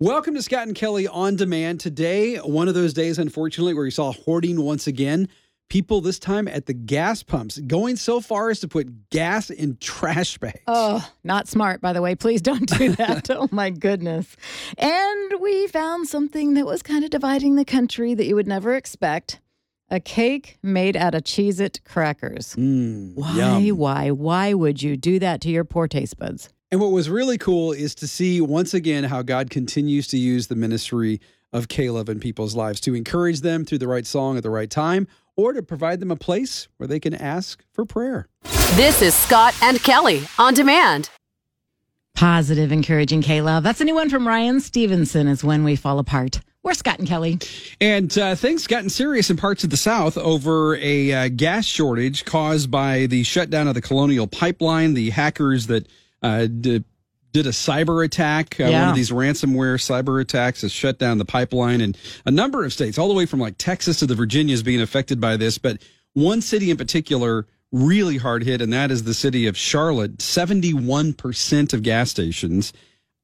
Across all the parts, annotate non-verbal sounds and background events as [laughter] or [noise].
Welcome to Scott and Kelly on demand. Today, one of those days, unfortunately, where you saw hoarding once again. People this time at the gas pumps going so far as to put gas in trash bags. Oh, not smart, by the way. Please don't do [laughs] that. oh, my goodness. And we found something that was kind of dividing the country that you would never expect a cake made out of Cheez It crackers. Mm, Why, yum. why, why would you do that to your poor taste buds? And what was really cool is to see once again how God continues to use the ministry of K-Love in people's lives to encourage them through the right song at the right time or to provide them a place where they can ask for prayer. This is Scott and Kelly on demand. Positive, encouraging K love. That's a new one from Ryan Stevenson, is When We Fall Apart. We're Scott and Kelly. And uh, things gotten serious in parts of the South over a uh, gas shortage caused by the shutdown of the Colonial Pipeline. The hackers that uh, did, did a cyber attack, uh, one of these ransomware cyber attacks, has shut down the pipeline. And a number of states, all the way from like Texas to the Virginias, being affected by this. But one city in particular really hard hit, and that is the city of Charlotte. 71% of gas stations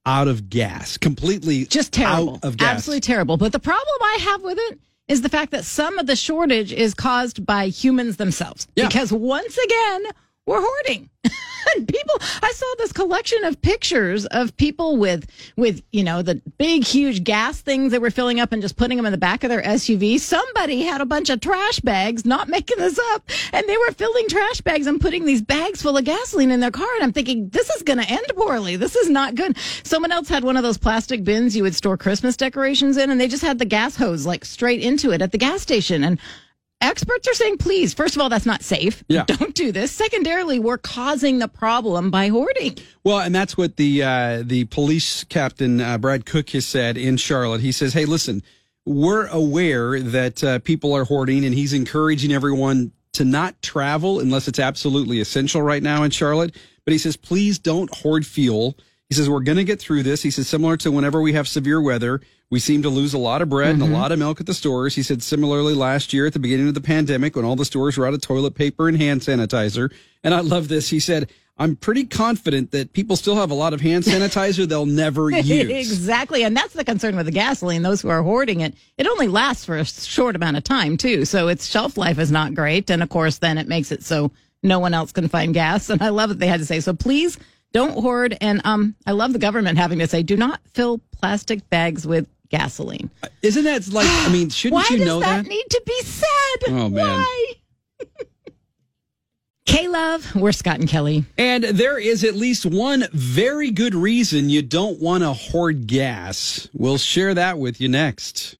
out of gas, completely Just terrible. out of gas. Absolutely terrible. But the problem I have with it is the fact that some of the shortage is caused by humans themselves. Yeah. Because once again, we're hoarding. [laughs] and people I saw this collection of pictures of people with with, you know, the big huge gas things they were filling up and just putting them in the back of their SUV. Somebody had a bunch of trash bags, not [laughs] making this up, and they were filling trash bags and putting these bags full of gasoline in their car and I'm thinking this is going to end poorly. This is not good. Someone else had one of those plastic bins you would store Christmas decorations in and they just had the gas hose like straight into it at the gas station and experts are saying please first of all that's not safe Yeah. [laughs] don't do this secondarily we're causing the problem by hoarding Well, and that's what the uh, the police captain uh, Brad Cook has said in Charlotte. He says, "Hey, listen, we're aware that uh, people are hoarding, and he's encouraging everyone to not travel unless it's absolutely essential right now in Charlotte. But he says, please don't hoard fuel. He says we're going to get through this. He says similar to whenever we have severe weather, we seem to lose a lot of bread and a lot of milk at the stores. He said similarly last year at the beginning of the pandemic when all the stores were out of toilet paper and hand sanitizer. And I love this. He said, I'm pretty confident that people still have a lot of hand sanitizer they'll never [laughs] use. exactly and that's the concern with the gasoline those who are hoarding it it only lasts for a short amount of time too so its shelf life is not great and of course then it makes it so no one else can find gas [laughs] and i love that they had to say so please don't hoard and um i love the government having to say do not fill plastic bags with gasoline Isn't that like, I mean, [gasps] shouldn't why you does know that, that? need to be said Oh, man. why [laughs] K-Love, we're Scott and Kelly. And there is at least one very good reason you don't want to hoard gas. We'll share that with you next.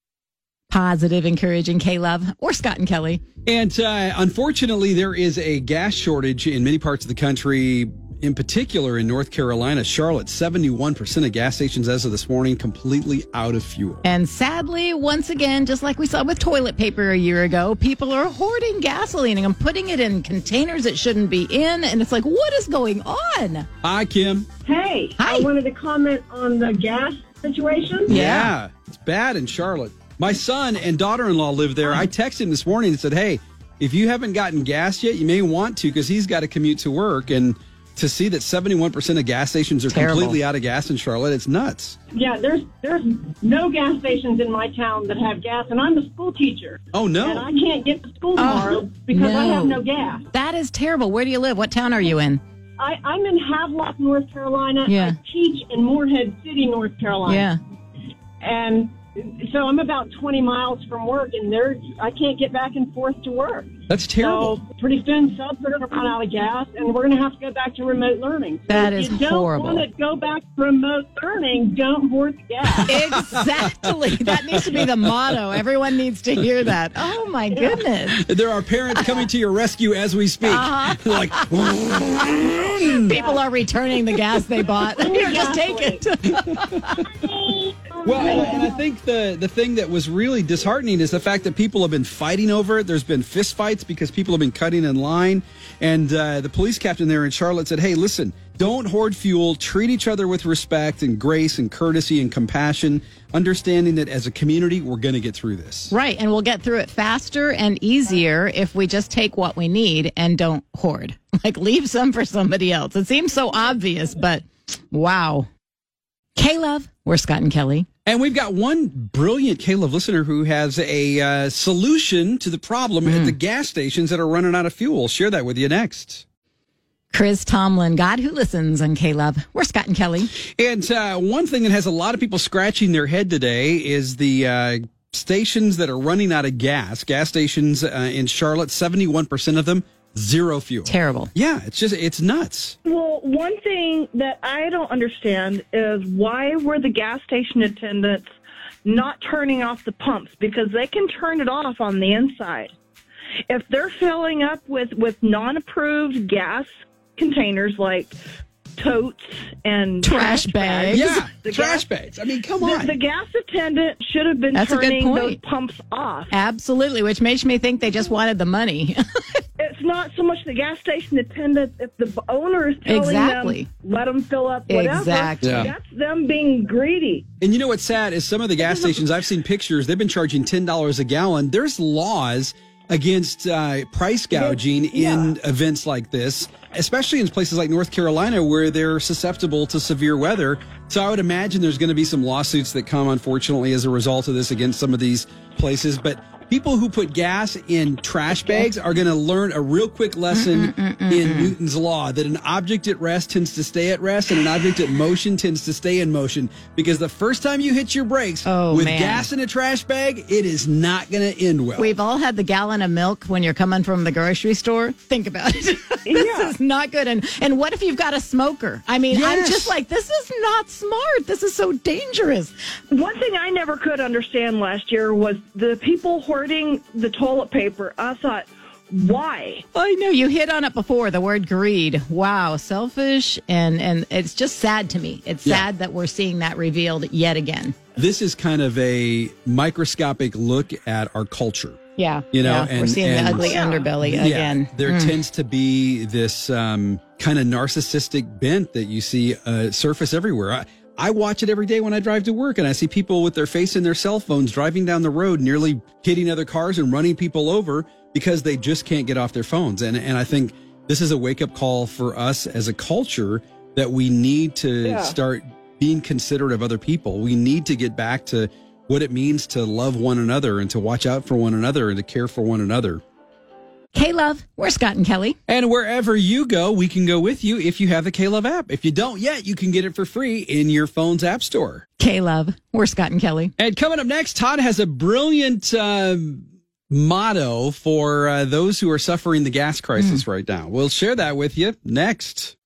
Positive, encouraging K-Love, or Scott and Kelly. And uh, unfortunately, there is a gas shortage in many parts of the country, in particular in North Carolina. Charlotte, 71% of gas stations as of this morning completely out of fuel. And sadly, once again, just like we saw with toilet paper a year ago, people are hoarding gasoline and putting it in containers it shouldn't be in. And it's like, what is going on? Hi, Kim. Hey, Hi. I wanted to comment on the gas situation. Yeah, it's bad in Charlotte. My son and daughter in law live there. I texted him this morning and said, Hey, if you haven't gotten gas yet, you may want to because he's got to commute to work. And to see that 71% of gas stations are Terrible. completely out of gas in Charlotte, it's nuts. Yeah, there's there's no gas stations in my town that have gas, and I'm a school teacher. Oh, no. And I can't get to school tomorrow oh, because I have no. no gas. That is terrible. Where do you live? What town are you in? I, I'm in Havelock, North Carolina. Yeah. I teach in Morehead City, North Carolina. Yeah. And so I'm about 20 miles from work, and there I can't get back and forth to work. That's terrible. So pretty soon, subs are going to run out of gas, and we're going to have to go back to remote learning. So That if you don't horrible. want to go back to remote learning, don't hoard gas. [laughs] Exactly. that needs to be the motto. Everyone needs to hear that. Oh, my goodness. there are parents coming to your rescue as we speak. Uh-huh. like, People are returning the gas they bought. [laughs] Here, just take it. Well, and, I think the the thing that was really disheartening is the fact that people have been fighting over it. There's been fistfights because people have been cutting in line. And uh, the police captain there in Charlotte said, "Hey, listen, don't hoard fuel. Treat each other with respect and grace and courtesy and compassion, understanding that as a community, we're going to get through this." Right. And we'll get through it faster and easier if we just take what we need and don't hoard. [laughs] Like leave some for somebody else. It seems so obvious, but wow. K Love, we're Scott and Kelly. And we've got one brilliant K-Love listener who has a uh, solution to the problem at the gas stations that are running out of fuel. Share that with you next. Chris Tomlin, God who listens on K-Love. We're Scott and Kelly. And uh, one thing that has a lot of people scratching their head today is the uh, stations that are running out of gas. Gas stations uh, in Charlotte, 71% of them, zero fuel. Terrible. Yeah, it's just, it's nuts. Well, one thing that I don't understand is why were the gas station attendants not turning off the pumps because they can turn it off on the inside. If they're filling up with with non-approved gas containers like totes and Trash bags. Yeah, the trash gas- bags. I mean, come The, on. the gas attendant should have been That's turning those pumps off. Absolutely, which makes me think they just wanted the money. [laughs] It's not so much the gas station attendant. If the owner is telling Exactly. them, let them fill up whatever, Exactly. Yeah. that's them being greedy. And you know what's sad is some of the gas stations I've seen pictures. They've been charging ten dollars a gallon. There's laws against uh, price gouging in events like this, especially in places like North Carolina where they're susceptible to severe weather. So I would imagine there's going to be some lawsuits that come, unfortunately, as a result of this against some of these places. But people who put gas in trash bags are going to learn a real quick lesson in Newton's law that an object at rest tends to stay at rest and an object at motion tends to stay in motion because the first time you hit your brakes Oh, with man. gas in a trash bag, it is not going to end well. We've all had the gallon of milk when you're coming from the grocery store. Think about it. [laughs] this Yeah. is not good. And and what if you've got a smoker? I mean, I'm just like, this is not smart. This is so dangerous. One thing I never could understand last year was the people hoarding the toilet paper. I thought, why? I know you hit on it before. The word greed. Wow, selfish, and and it's just sad to me. It's Yeah. sad that we're seeing that revealed yet again. this is kind of a microscopic look at our culture. Yeah, You know, yeah, we're seeing and- the ugly Yeah. underbelly again. Yeah, there tends to be this um, kind of narcissistic bent that you see uh, surface everywhere. I, I watch it every day when I drive to work, and I see people with their face in their cell phones driving down the road, nearly hitting other cars and running people over because they just can't get off their phones. And and I think this is a wake up call for us as a culture that we need to Yeah. start being considerate of other people. We need to get back to what it means to love one another and to watch out for one another and to care for one another. K Love, we're Scott and Kelly. And wherever you go, we can go with you if you have the K-Love app. If you don't yet, you can get it for free in your phone's app store. K Love, we're Scott and Kelly. And coming up next, Todd has a brilliant uh, motto for uh, those who are suffering the gas crisis right now. We'll share that with you next.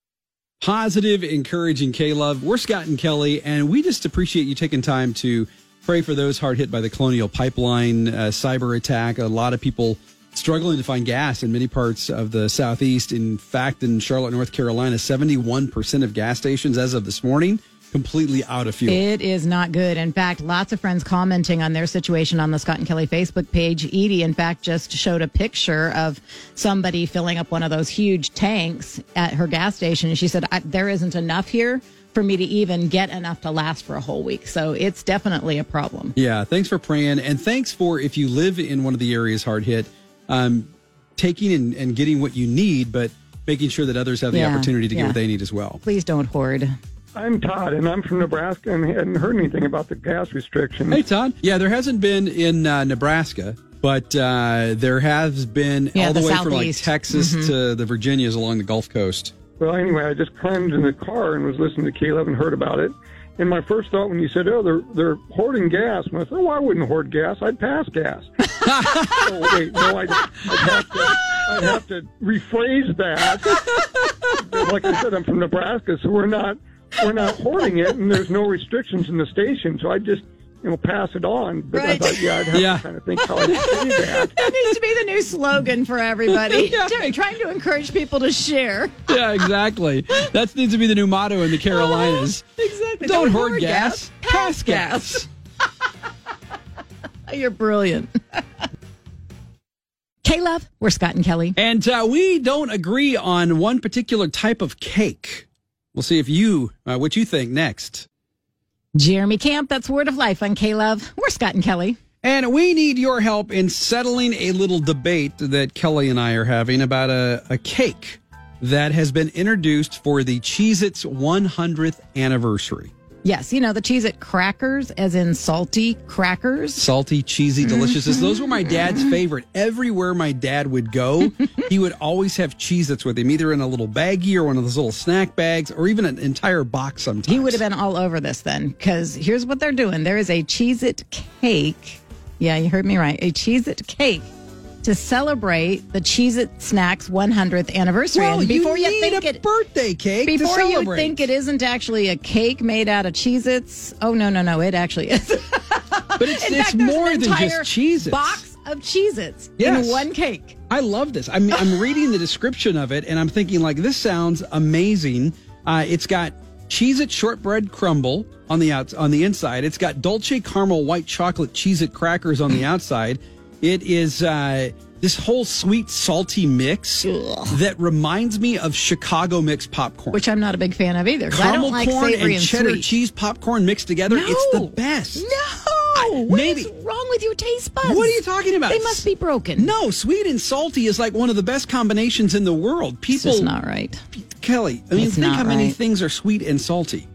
Positive, encouraging K-Love. We're Scott and Kelly, and we just appreciate you taking time to pray for those hard hit by the Colonial Pipeline uh, cyber attack. A lot of people struggling to find gas in many parts of the Southeast. In fact, in Charlotte, North Carolina, 71% of gas stations as of this morning completely out of fuel. It is not good. In fact, lots of friends commenting on their situation on the Scott and Kelly Facebook page. Edie, in fact, just showed a picture of somebody filling up one of those huge tanks at her gas station. And she said, I, There isn't enough here for me to even get enough to last for a whole week. So it's definitely a problem. Yeah, thanks for praying. And thanks for if you live in one of the areas hard hit, um, taking and, and getting what you need, but making sure that others have the Yeah, opportunity to get what they need as well. Please don't hoard. I'm Todd, and I'm from Nebraska, and hadn't heard anything about the gas restrictions. Hey, Todd. Yeah, there hasn't been in uh, Nebraska, but uh, there has been Yeah, all the, the way from like southeast. Texas to the Virginias along the Gulf Coast. Well, anyway, I just climbed in the car and was listening to K-Love and heard about it. And my first thought when you said, "Oh, they're they're hoarding gas," and I thought, "Oh, I wouldn't hoard gas. I'd pass gas." Oh wait, no, I'd, I'd have to I'd have to rephrase that. Like I said, I'm from Nebraska, so we're not we're not hoarding it, and there's no restrictions in the station. So I just you know pass it on. But Right. I thought, yeah, I'd have Yeah. to kind of think how I'd say that. That needs to be the new slogan for everybody. [laughs] Trying to encourage people to share. Yeah, exactly. that needs to be the new motto in the uh-huh. Carolinas. Exactly. Don't, hoard gas, pass gas. [laughs] You're brilliant. [laughs] K Love, we're Scott and Kelly. And uh, we don't agree on one particular type of cake. We'll see if you, uh, what you think next. Jeremy Camp, that's Word of Life on K Love. We're Scott and Kelly. And we need your help in settling a little debate that Kelly and I are having about a, a cake that has been introduced for the Cheez Its 100th anniversary. Yes, you know the Cheez It crackers, as in salty crackers. Salty, cheesy mm-hmm. deliciousness. Those were my mm-hmm. dad's favorite. Everywhere my dad would go, he would always have Cheez Its with him, either in a little baggie or one of those little snack bags, or even an entire box sometimes. He would have been all over this then, because here's what they're doing. There is a Cheez It cake. Yeah, you heard me right. A Cheez It cake to celebrate the Cheez It Snacks 100th anniversary. Well, and before you, you, need think a it, birthday cake to before you think it isn't actually a cake made out of Cheez Its, oh, no, no, no, it actually is. [laughs] but it's, it's fact, more an than just Cheez Its. box of Cheez Its Yes. in one cake. I love this. I'm, I'm [laughs] reading the description of it and I'm thinking, like, this sounds amazing. Uh, it's got Cheez It shortbread crumble on the outs on the inside. It's got Dolce caramel white chocolate Cheez It crackers on the [laughs] outside. It is uh, this whole sweet salty mix that reminds me of Chicago mix popcorn. Which I'm not a big fan of either. I caramel like corn and and cheddar sweet. cheese popcorn mixed together. It's the best. No, what maybe- is wrong with your taste buds? What are you talking about? They must be broken. No, sweet and salty is like one of the best combinations in the world. People it's not right. Kelly, I mean, It's think how many things are sweet and salty.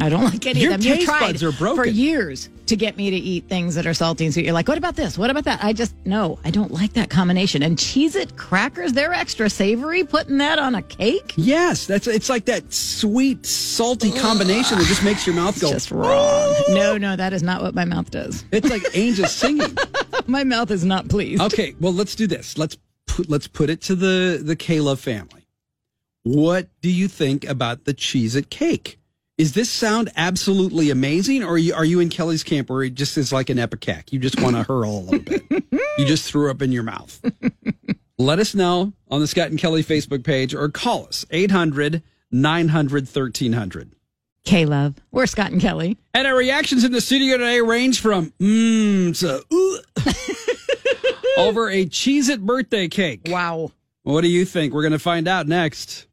I don't like any Your of them. You've taste buds are broken. for years to get me to eat things that are salty and sweet. You're like, what about this? What about that? I just no, I don't like that combination. And Cheez It crackers, they're extra savory. Putting that on a cake, Yes, that's it's like that sweet salty combination that just makes your mouth go. just wrong. [laughs] No, no, that is not what my mouth does. It's like angels singing. [laughs] My mouth is not pleased. Okay, well, let's do this. Let's put let's put it to the the K-Love family. What do you think about the Cheez It cake? Is this sound absolutely amazing, or are you, are you in Kelly's camp where it just is like an ipecac? You just want to hurl a little bit. [laughs] you just threw up in your mouth. Let us know on the Scott and Kelly Facebook page or call us 800 900 1300. K Love, we're Scott and Kelly. And our reactions in the studio today range from mmm to uh, [laughs] over a Cheez It birthday cake. Wow. What do you think? We're going to find out next.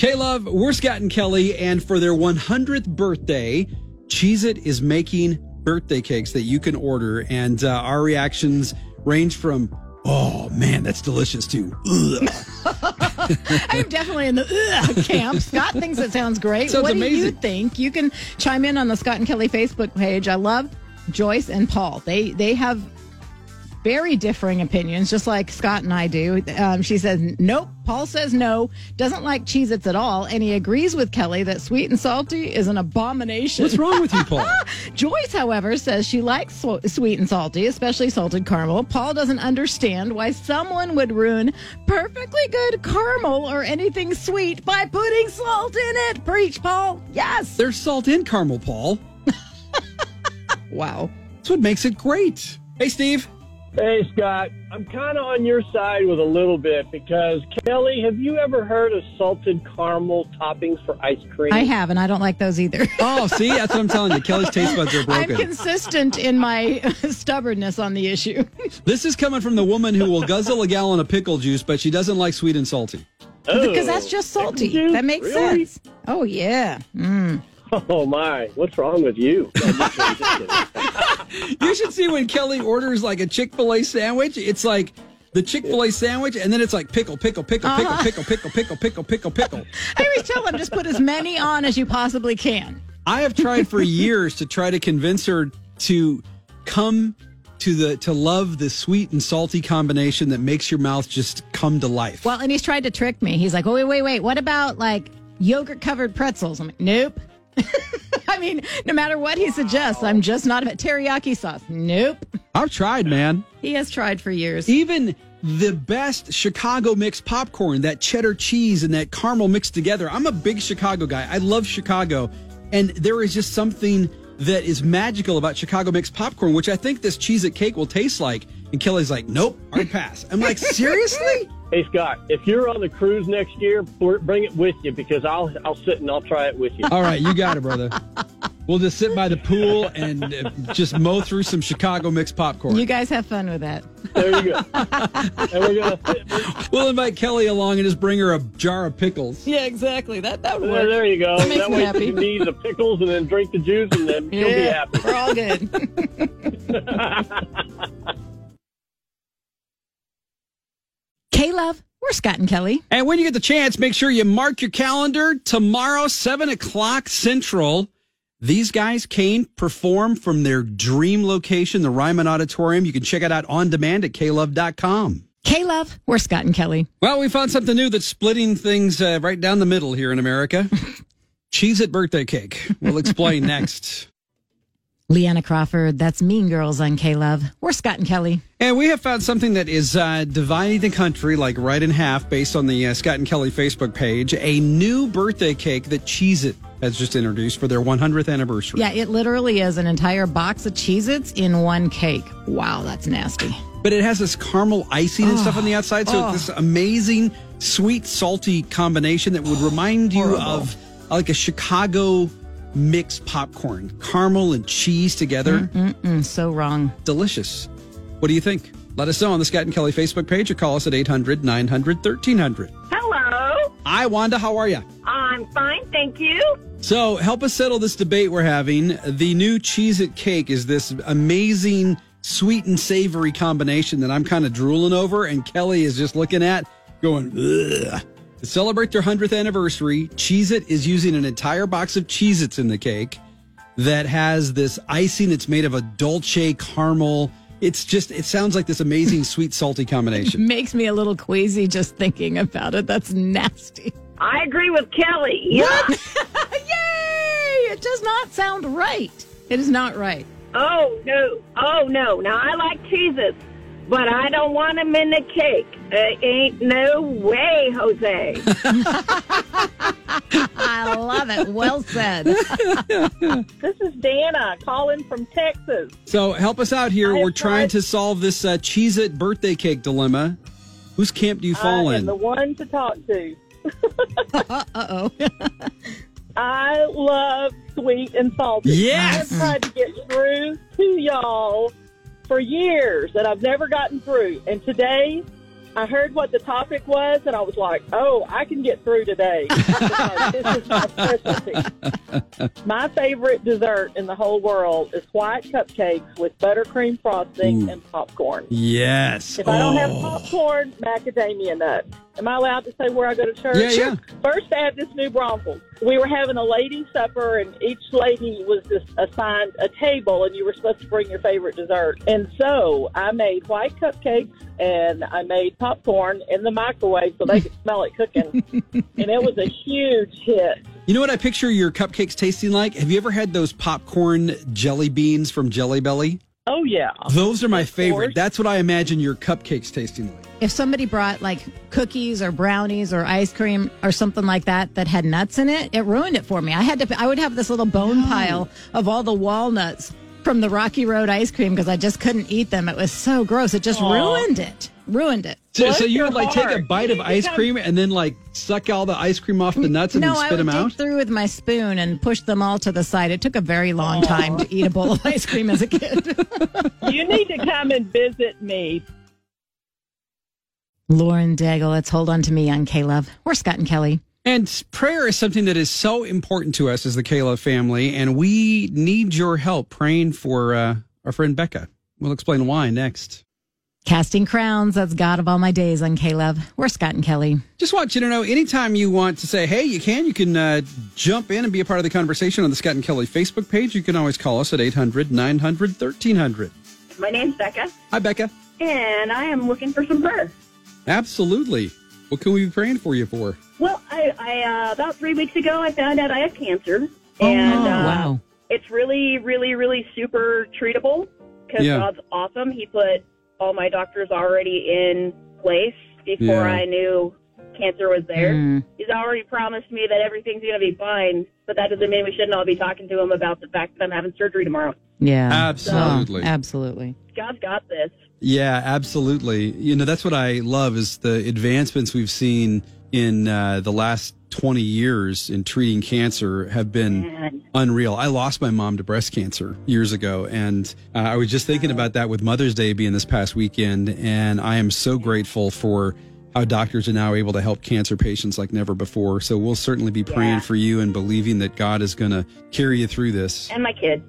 K Love, we're Scott and Kelly, and for their 100th birthday, Cheez It is making birthday cakes that you can order. And uh, our reactions range from, oh man, that's delicious, to. [laughs] I'm definitely in the camp. Scott thinks it sounds great. Sounds what do you think? You can chime in on the Scott and Kelly Facebook page. I love Joyce and Paul. They they have very differing opinions, just like Scott and I do. Um, she says nope. Paul says no. Doesn't like Cheez-Its at all, and he agrees with Kelly that sweet and salty is an abomination. What's wrong with you, Paul? [laughs] Joyce, however, says she likes sw- sweet and salty, especially salted caramel. Paul doesn't understand why someone would ruin perfectly good caramel or anything sweet by putting salt in it. Preach, Paul. Yes. There's salt in caramel, Paul. [laughs] Wow. That's what makes it great. Hey, Steve. Hey, Scott. I'm kind of on your side with a little bit because, Kelly, have you ever heard of salted caramel toppings for ice cream? I have, and I don't like those either. [laughs] Oh, see, that's what I'm telling you. Kelly's taste buds are broken. I'm broken. consistent in my [laughs] stubbornness on the issue. [laughs] This is coming from the woman who will guzzle a gallon of pickle juice, but she doesn't like sweet and salty. Because that's just salty. That makes Really? sense. Oh, yeah. Mm. [laughs] Oh my! What's wrong with you? [laughs] you should see when Kelly orders like a Chick Fil A sandwich. It's like the Chick Fil A sandwich, and then it's like pickle, pickle, pickle, pickle, uh-huh. pickle, pickle, pickle, pickle, pickle, pickle. [laughs] I always tell them just put as many on as you possibly can. I have tried for years to try to convince her to come to the to love the sweet and salty combination that makes your mouth just come to life. Well, and he's tried to trick me. He's like, oh, wait, wait, wait. What about like yogurt covered pretzels? I'm like, nope. [laughs] I mean, no matter what he suggests, I'm just not a teriyaki sauce. Nope. I've tried, man. He has tried for years. Even the best Chicago mixed popcorn, that cheddar cheese and that caramel mixed together. I'm a big Chicago guy. I love Chicago. And there is just something that is magical about Chicago mixed popcorn, which I think this Cheez It cake will taste like. And Kelly's like, nope, hard pass. I'm like, seriously? [laughs] Hey, Scott, if you're on the cruise next year, bring it with you because I'll I'll sit and I'll try it with you. All right, you got it, brother. We'll just sit by the pool and uh, just mow through some Chicago mixed popcorn. You guys have fun with that. There you go. and we're gonna. [laughs] We'll invite Kelly along and just bring her a jar of pickles. Yeah, exactly. That that would there, there you go. That, makes That me way happy. you can eat the pickles and then drink the juice, and then you'll be happy. We're all good. [laughs] K Love, We're Scott and Kelly. And when you get the chance, make sure you mark your calendar tomorrow, 7 o'clock Central. These guys came perform from their dream location, the Ryman Auditorium. You can check it out on demand at klove.com. K Love. We're Scott and Kelly. Well, we found something new that's splitting things uh, right down the middle here in America. [laughs] Cheez It birthday cake. We'll explain [laughs] next. Leanna Crawford. That's Mean Girls on K Love. We're Scott and Kelly. And we have found something that is uh, dividing the country like right in half based on the uh, Scott and Kelly Facebook page. A new birthday cake that Cheez It has just introduced for their 100th anniversary. Yeah, it literally is an entire box of Cheez Its in one cake. Wow, that's nasty. But it has this caramel icing and stuff on the outside. So it's this amazing sweet, salty combination that would remind you of uh, like a Chicago mixed popcorn. Caramel and cheese together. Mm, so wrong. Delicious. What do you think? Let us know on the Scott and Kelly Facebook page or call us at 800 900 1300. Hello. Hi, Wanda. How are you? I'm fine, thank you. So, help us settle this debate we're having. The new Cheez It cake is this amazing sweet and savory combination that I'm kind of drooling over, and Kelly is just looking at, going, Ugh. To celebrate their 100th anniversary, Cheez It is using an entire box of Cheez Its in the cake that has this icing that's made of a dolce caramel. It's just, it sounds like this amazing [laughs] sweet, salty combination. Makes me a little queasy just thinking about it. That's nasty. I agree with Kelly. Yeah. [laughs] Yay! It does not sound right. It is not right. Oh no. Oh no. Now I like cheeses, but I don't want them in the cake. Uh, ain't no way, Jose. [laughs] I love it. Well said. [laughs] This is Dana calling from Texas. So, help us out here. I We're have trying tried- to solve this uh, Cheez It birthday cake dilemma. Whose camp do you fall I am in? the one to talk to. [laughs] Uh oh. I love sweet and salty. Yes! I've tried to get through to y'all for years, that I've never gotten through. And today, I heard what the topic was, and I was like, "Oh, I can get through today." [laughs] This is my specialty. My favorite dessert in the whole world is white cupcakes with buttercream frosting Ooh. and popcorn. yes. If I don't have Oh. popcorn, macadamia nuts. Am I allowed to say where I go to church? Yeah, yeah. [laughs] First Baptist New Braunfels. We were having a lady supper, and each lady was just assigned a table, and you were supposed to bring your favorite dessert. And so I made white cupcakes, and I made popcorn in the microwave so they could [laughs] smell it cooking, and it was a huge hit. You know what I picture your cupcakes tasting like? Have you ever had those popcorn jelly beans from Jelly Belly? Oh yeah. Those are my favorite. That's what I imagine your cupcakes tasting like. If somebody brought like cookies or brownies or ice cream or something like that that had nuts in it, it ruined it for me. I had to. I would have this little bone pile of all the walnuts from the Rocky Road ice cream because I just couldn't eat them. It was so gross. It just Aw. ruined it. Ruined it. So, so you your would like take a bite of ice cream and then like suck all the ice cream off the nuts and no, then I spit would them dig out? through with my spoon and push them all to the side. It took a very long time to eat a bowl of ice cream as a kid. [laughs] You need to come and visit me. Lauren Daigle, let's hold on to me on K Love. We're Scott and Kelly. And prayer is something that is so important to us as the K-Love family, and we need your help praying for uh, our friend Becca. We'll explain why next. Casting crowns, that's God of all my days on K Love. We're Scott and Kelly. Just want you to know anytime you want to say, hey, you can, you can uh, jump in and be a part of the conversation on the Scott and Kelly Facebook page. You can always call us at 800 900 1300. My name's Becca, Hi, Becca. and I am looking for some prayer. Absolutely. What can we be praying for you for? Well, I, I uh, about three weeks ago, I found out I have cancer, and oh, uh, wow. it's really, really, really super treatable because Yeah. God's awesome. He put all my doctors already in place before Yeah. I knew cancer was there. Mm. He's already promised me that everything's going to be fine, but that doesn't mean we shouldn't all be talking to him about the fact that I'm having surgery tomorrow. Yeah. Absolutely. Oh, absolutely. God's got this. Yeah, absolutely. You know, that's what I love is the advancements we've seen in uh, the last 20 years in treating cancer have been unreal. I lost my mom to breast cancer years ago, and uh, I was just thinking about that with Mother's Day being this past weekend, and I am so grateful for how doctors are now able to help cancer patients like never before. So we'll certainly be praying Yeah. for you and believing that God is going to carry you through this. and my kid.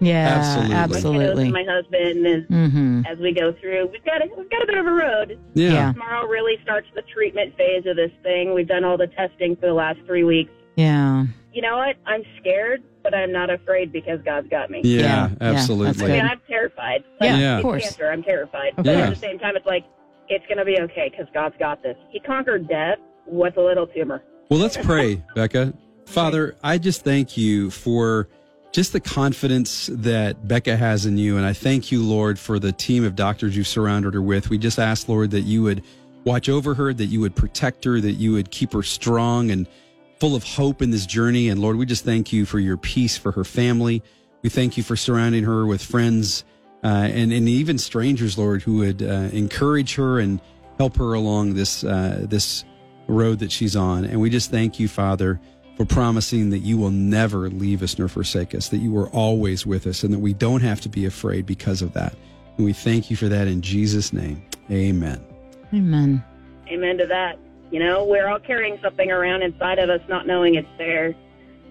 Yeah, Absolutely. absolutely. With my husband, and Mm-hmm. as we go through, we've got a, we've got a bit of a road. Yeah. Yeah. Tomorrow really starts the treatment phase of this thing. We've done all the testing for the last three weeks. Yeah. You know what? I'm scared, but I'm not afraid because God's got me. Yeah, Yeah, yeah, absolutely. I mean, I'm terrified. Yeah, Yeah. of course. cancer. I'm terrified. Of But at the same time, it's like, it's going to be okay because God's got this. He conquered death with a little tumor. Well, let's pray, Becca. Father, I just thank you for just the confidence that Becca has in you. And I thank you, Lord, for the team of doctors you've surrounded her with. We just ask, Lord, that you would watch over her, that you would protect her, that you would keep her strong and full of hope in this journey. And Lord, we just thank you for your peace for her family. We thank you for surrounding her with friends uh, and, and even strangers, Lord, who would uh, encourage her and help her along this uh, this road that she's on. And we just thank you, Father, for promising that you will never leave us nor forsake us, that you are always with us, and that we don't have to be afraid because of that. And we thank you for that in Jesus' name. Amen. Amen. Amen to that. You know, we're all carrying something around inside of us, not knowing it's there.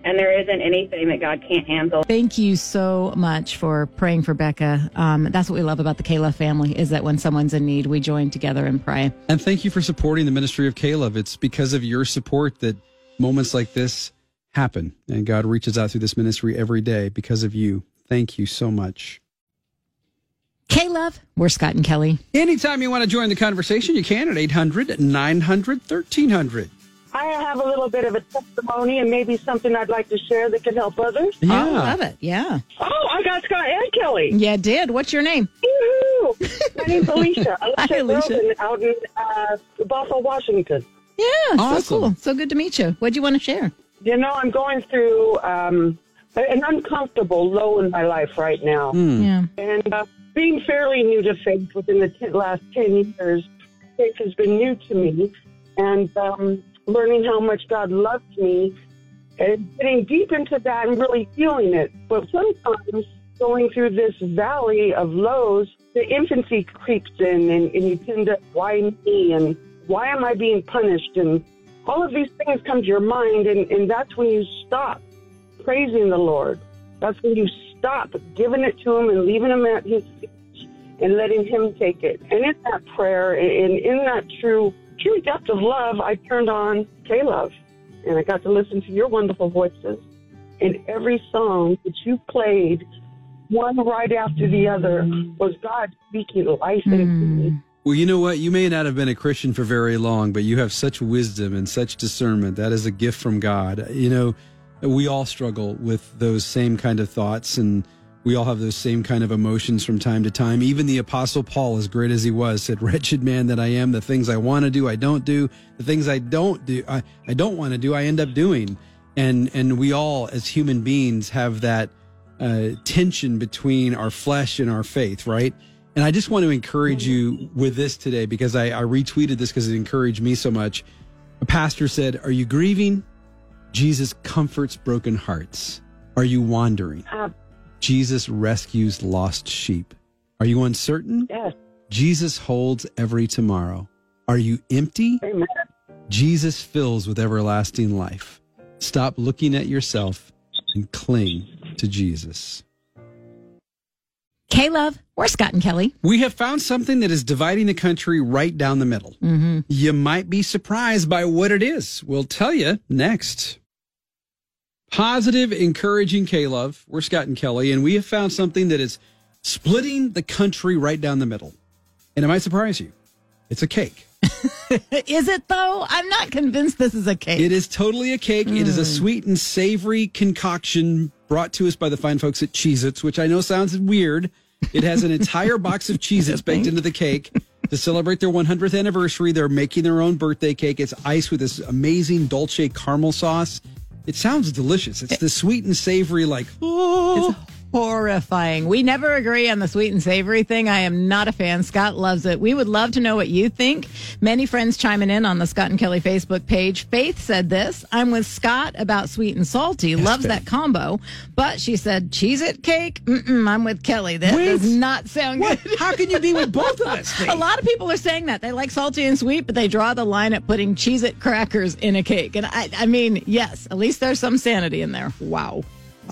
And there isn't anything that God can't handle. Thank you so much for praying for Becca. Um, that's what we love about the K-Love family is that when someone's in need, we join together and pray. And thank you for supporting the ministry of K-Love. It's because of your support that moments like this happen. And God reaches out through this ministry every day because of you. Thank you so much. K-Love, we're Scott and Kelly. Anytime you want to join the conversation, you can at 800 900 1300. I have a little bit of a testimony and maybe something I'd like to share that can help others. I love it. Yeah. Oh, I got Scott and Kelly. Yeah, did. What's your name? Woohoo! My name's [laughs] Alicia. Hi, Alicia Alicia. Rosen out in uh, Bothell, Washington. Yeah, Awesome. so cool. So good to meet you. What do you want to share? You know, I'm going through um, an uncomfortable low in my life right now. Yeah. And uh, being fairly new to faith within the t- last 10 years, faith has been new to me. And um, learning how much God loves me and getting deep into that and really feeling it. But sometimes going through this valley of lows, the infancy creeps in and, and you tend to, why me? And why am I being punished? And all of these things come to your mind. And, and that's when you stop praising the Lord. That's when you stop giving it to Him and leaving Him at His feet and letting Him take it. And in that prayer and in that true, true depth of love, I turned on K Love and I got to listen to your wonderful voices. And every song that you played, one right after the other, was God speaking life into me. Hmm. Well, you know what? You may not have been a Christian for very long, but you have such wisdom and such discernment. That is a gift from God. You know, we all struggle with those same kind of thoughts and we all have those same kind of emotions from time to time. Even the apostle Paul, as great as he was, said, wretched man that I am, the things I want to do, I don't do. The things I don't do, I, I don't want to do, I end up doing. And, and we all as human beings have that, uh, tension between our flesh and our faith, right? And I just want to encourage you with this today because I, I retweeted this because it encouraged me so much. A pastor said, Are you grieving? Jesus comforts broken hearts. Are you wandering? Uh, Jesus rescues lost sheep. Are you uncertain? yes, Jesus holds every tomorrow. Are you empty? amen. Jesus fills with everlasting life. Stop looking at yourself and cling to Jesus. K-Love, we're Scott and Kelly. We have found something that is dividing the country right down the middle. Mm-hmm. You might be surprised by what it is. We'll tell you next. Positive, encouraging K Love. We're Scott and Kelly, and we have found something that is splitting the country right down the middle. And it might surprise you. It's a cake. [laughs] Is it though? I'm not convinced this is a cake. It is totally a cake. It is a sweet and savory concoction brought to us by the fine folks at Cheez Its, which I know sounds weird. It has an entire box of Cheez Its baked into the cake. To celebrate their 100th anniversary, they're making their own birthday cake. It's iced with this amazing dolce caramel sauce. It sounds delicious. It's the sweet and savory, like, oh. It's horrifying. We never agree on the sweet and savory thing. I am not a fan. Scott loves it. We would love to know what you think. Many friends chiming in on the Scott and Kelly Facebook page. Faith said this I'm with Scott about sweet and salty. Loves Faith. that combo. But she said, Cheez It cake? Mm-mm, I'm with Kelly. That Wait. does not sound What? good. How can you be with both of us? [laughs] A lot of people are saying that they like salty and sweet, but they draw the line at putting Cheez It crackers in a cake. And I, I mean, yes, at least there's some sanity in there. Wow.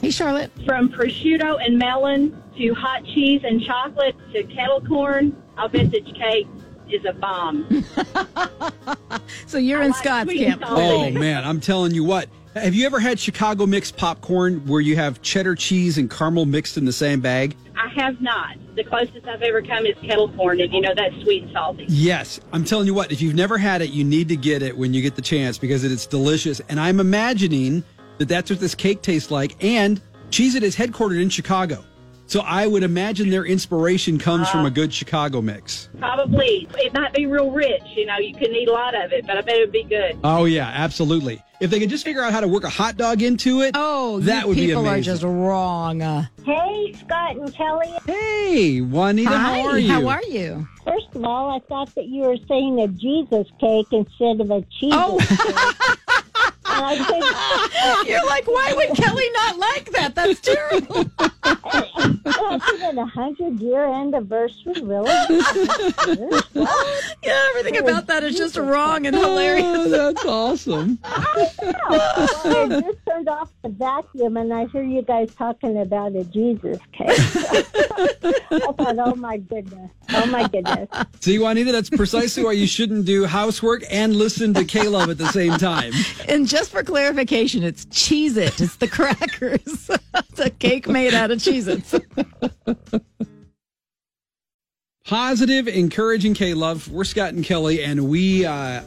Hey, Charlotte. From prosciutto and melon to hot cheese and chocolate to kettle corn, our vintage cake is a bomb. [laughs] So you're in like Scott's sweet and camp. salty. Oh man, I'm telling you what. Have you ever had Chicago mixed popcorn where you have cheddar cheese and caramel mixed in the same bag? I have not. The closest I've ever come is kettle corn, and you know that's sweet and salty. Yes, I'm telling you what. If you've never had it, you need to get it when you get the chance because it is delicious. And I'm imagining that that's what this cake tastes like. And Cheez It is headquartered in Chicago, so I would imagine their inspiration comes from a good Chicago mix. Probably. It might be real rich, you know, you couldn't eat a lot of it, but I bet it would be good. Oh yeah, absolutely. If they could just figure out how to work a hot dog into it, Oh, that would be amazing. people are just wrong. Uh, Hey, Scott and Kelly. Hey, Juanita, hi, how are you? How are you? First of all, I thought that you were saying a Jesus cake instead of a cheese Oh. cake. [laughs] And I said, You're like, why would Kelly not like that? That's terrible. well, is it a hundred year anniversary? Really? yeah, everything about that is just wrong and hilarious. Oh, that's awesome. [laughs] well, I just turned off the vacuum and I hear you guys talking about a Jesus cake. [laughs] I thought, oh my goodness, oh my goodness. See, Juanita, that's precisely why you shouldn't do housework and listen to K-Love at the same time. And just for clarification, it's Cheez It. It's the crackers. [laughs] it's a cake made out of Cheez Its. Positive, encouraging K love. We're Scott and Kelly, and we uh,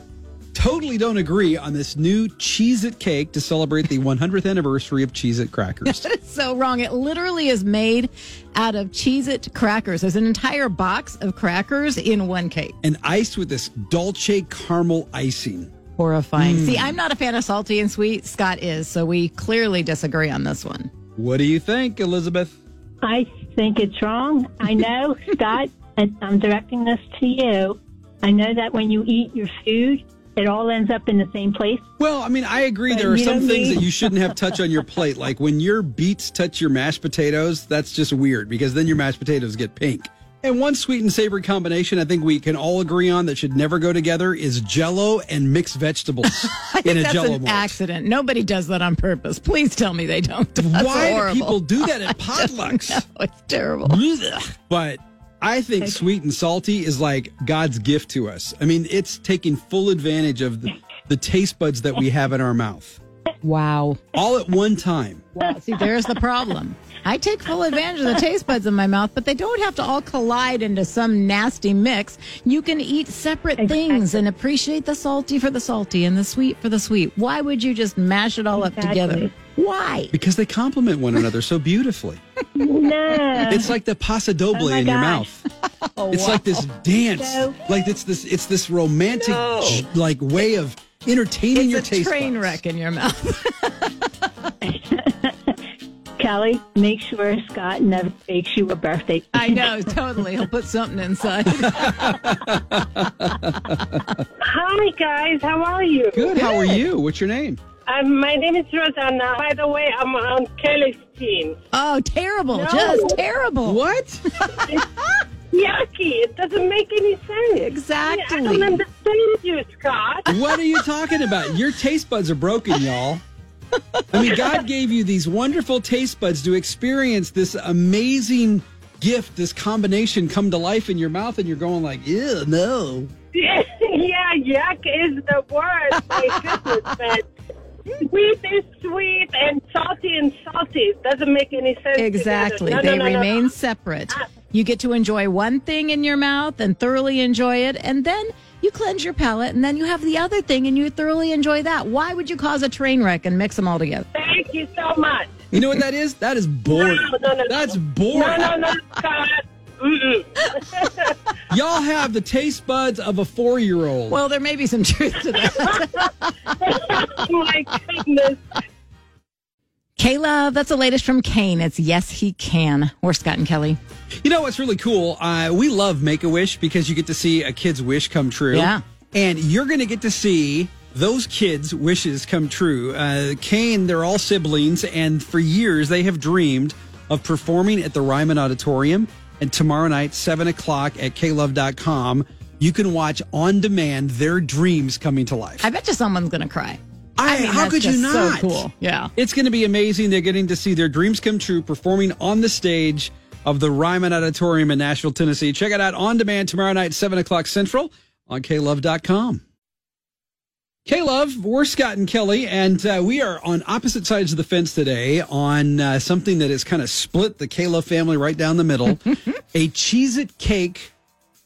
totally don't agree on this new Cheez It cake to celebrate the 100th anniversary of Cheez It crackers. [laughs] It's so wrong. It literally is made out of Cheez It crackers. There's an entire box of crackers in one cake. and iced with this Dolce caramel icing. Horrifying. Hmm. See, I'm not a fan of salty and sweet. Scott is, so we clearly disagree on this one. What do you think, Elizabeth? I think it's wrong. I know, [laughs] Scott, and I'm directing this to you. I know that when you eat your food, it all ends up in the same place. Well, I mean, I agree. But There are some things that you shouldn't have touch on your plate. Like when your beets touch your mashed potatoes, that's just weird because then your mashed potatoes get pink. And one sweet and savory combination I think we can all agree on that should never go together is jello and mixed vegetables [laughs] in a that's jello an mold. accident. Nobody does that on purpose. Please tell me they don't. [laughs] That's Why horrible. do people do that at [laughs] potlucks? No, it's terrible. But I think sweet and salty is like God's gift to us. I mean, it's taking full advantage of the, the taste buds that we have in our mouth Wow. all at one time. Wow. See, there's the problem. I take full advantage of the taste buds in my mouth, but they don't have to all collide into some nasty mix. You can eat separate things and appreciate the salty for the salty and the sweet for the sweet. Why would you just mash it all up together? Why? Because they complement one another so beautifully. No. It's like the paso doble Oh my in your gosh. mouth. [laughs] Oh, it's like this dance. So- like it's this it's this romantic No. j- like way of entertaining your It's a taste train buds. wreck in your mouth. [laughs] Kelly, make sure Scott never bakes you a birthday. I know, totally. He'll put something inside. [laughs] Hi, guys. How are you? Good. How are you? What's your name? Um, my name is Rosanna. By the way, I'm on Kelly's team. Oh, terrible. No. Just terrible. What? [laughs] Yucky. It doesn't make any sense. Exactly. I don't understand you, Scott. What are you talking about? Your taste buds are broken, y'all. I mean, God gave you these wonderful taste buds to experience this amazing gift, this combination come to life in your mouth, and you're going like, ew, no. [laughs] yeah, yuck is the word. My goodness, man. Sweet is sweet and salty and salty. It doesn't make any sense. Exactly. No, they no, no, no, remain no. separate. You get to enjoy one thing in your mouth and thoroughly enjoy it, and then you cleanse your palate, and then you have the other thing and you thoroughly enjoy that. Why would you cause a train wreck and mix them all together? Thank you so much. You know what that is? That is boring. No, no, no, That's boring. No, no, no, Scott. [laughs] [laughs] Y'all have the taste buds of a four year old. Well, there may be some truth to that. [laughs] oh, my goodness. K-Love, that's the latest from CAIN. It's Yes, He Can. We're Scott and Kelly. You know what's really cool? Uh, we love Make a Wish because you get to see a kid's wish come true. Yeah. And you're going to get to see those kids' wishes come true. Uh, CAIN, they're all siblings, and for years they have dreamed of performing at the Ryman Auditorium. And tomorrow night, 7 o'clock at klove.com, you can watch on demand their dreams coming to life. I bet you someone's going to cry. I, mean, how could you just so not? cool. Yeah. It's going to be amazing. They're getting to see their dreams come true performing on the stage of the Ryman Auditorium in Nashville, Tennessee. Check it out on demand tomorrow night, 7 o'clock Central on klove.com. K-Love, we're Scott and Kelly, and uh, we are on opposite sides of the fence today on uh, something that has kind of split the K-Love family right down the middle. [laughs] a Cheez-It cake,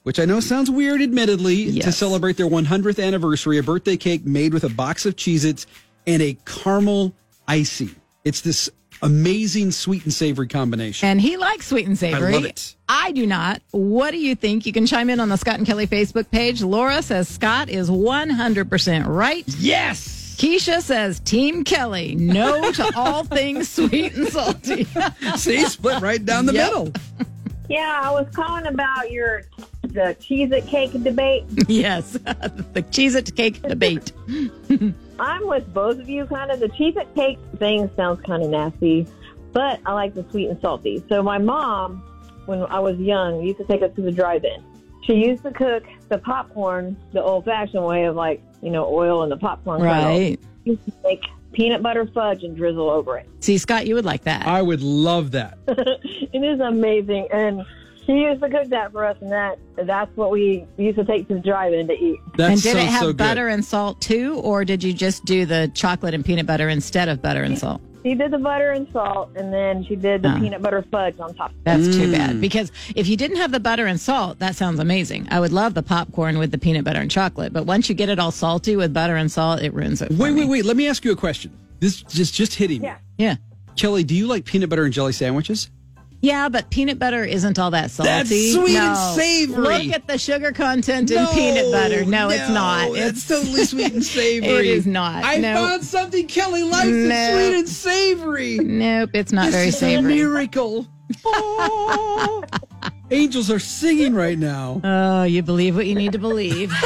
which I know sounds weird, admittedly, to celebrate their 100th anniversary, a birthday cake made with a box of Cheez-Its and a caramel icing. It's this amazing sweet and savory combination. And he likes sweet and savory. I love it. I do not. What do you think? You can chime in on the Scott and Kelly Facebook page. Laura says Scott is 100% right. Yes. Keisha says Team Kelly, no to all things sweet and salty. [laughs] See, split right down the Yep. middle. Yeah, I was calling about your the Cheez It cake debate. [laughs] yes, [laughs] the Cheez It cake debate. [laughs] I'm with both of you. Kind of the Cheez It cake thing sounds kind of nasty, but I like the sweet and salty. So my mom, when I was young, used to take us to the drive-in. She used to cook the popcorn the old-fashioned way of like you know oil and the popcorn kernel. Right. She used to make peanut butter fudge and drizzle over it. See, Scott, you would like that. I would love that. [laughs] it is amazing, and she used to cook that for us, and that that's what we used to take to the drive-in to eat. That's and did so, it have so butter and salt too, or did you just do the chocolate and peanut butter instead of butter and salt? She did the butter and salt, and then she did the Oh. peanut butter fudge on top. That's too Mm. bad because if you didn't have the butter and salt, that sounds amazing. I would love the popcorn with the peanut butter and chocolate, but once you get it all salty with butter and salt, it ruins it. for Wait, me. wait, wait. Let me ask you a question. This just just hitting me. Yeah. Yeah. Kelly, do you like peanut butter and jelly sandwiches? Yeah, but peanut butter isn't all that salty. That's sweet and savory. Look at the sugar content in peanut butter. No, it's not. It's totally sweet and [laughs] savory. It is not. I No. found something Kelly likes. No. It's sweet and savory. Nope, it's not this very savory. a miracle. [laughs] Oh. Angels are singing right now. Oh, you believe what you need to believe. [laughs]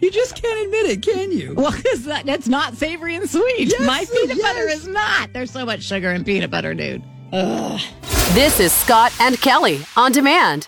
You just can't admit it, can you? well, because that, that's not savory and sweet. Yes, My peanut yes. butter is not. There's so much sugar in peanut butter, dude. This is Scott and Kelly on demand.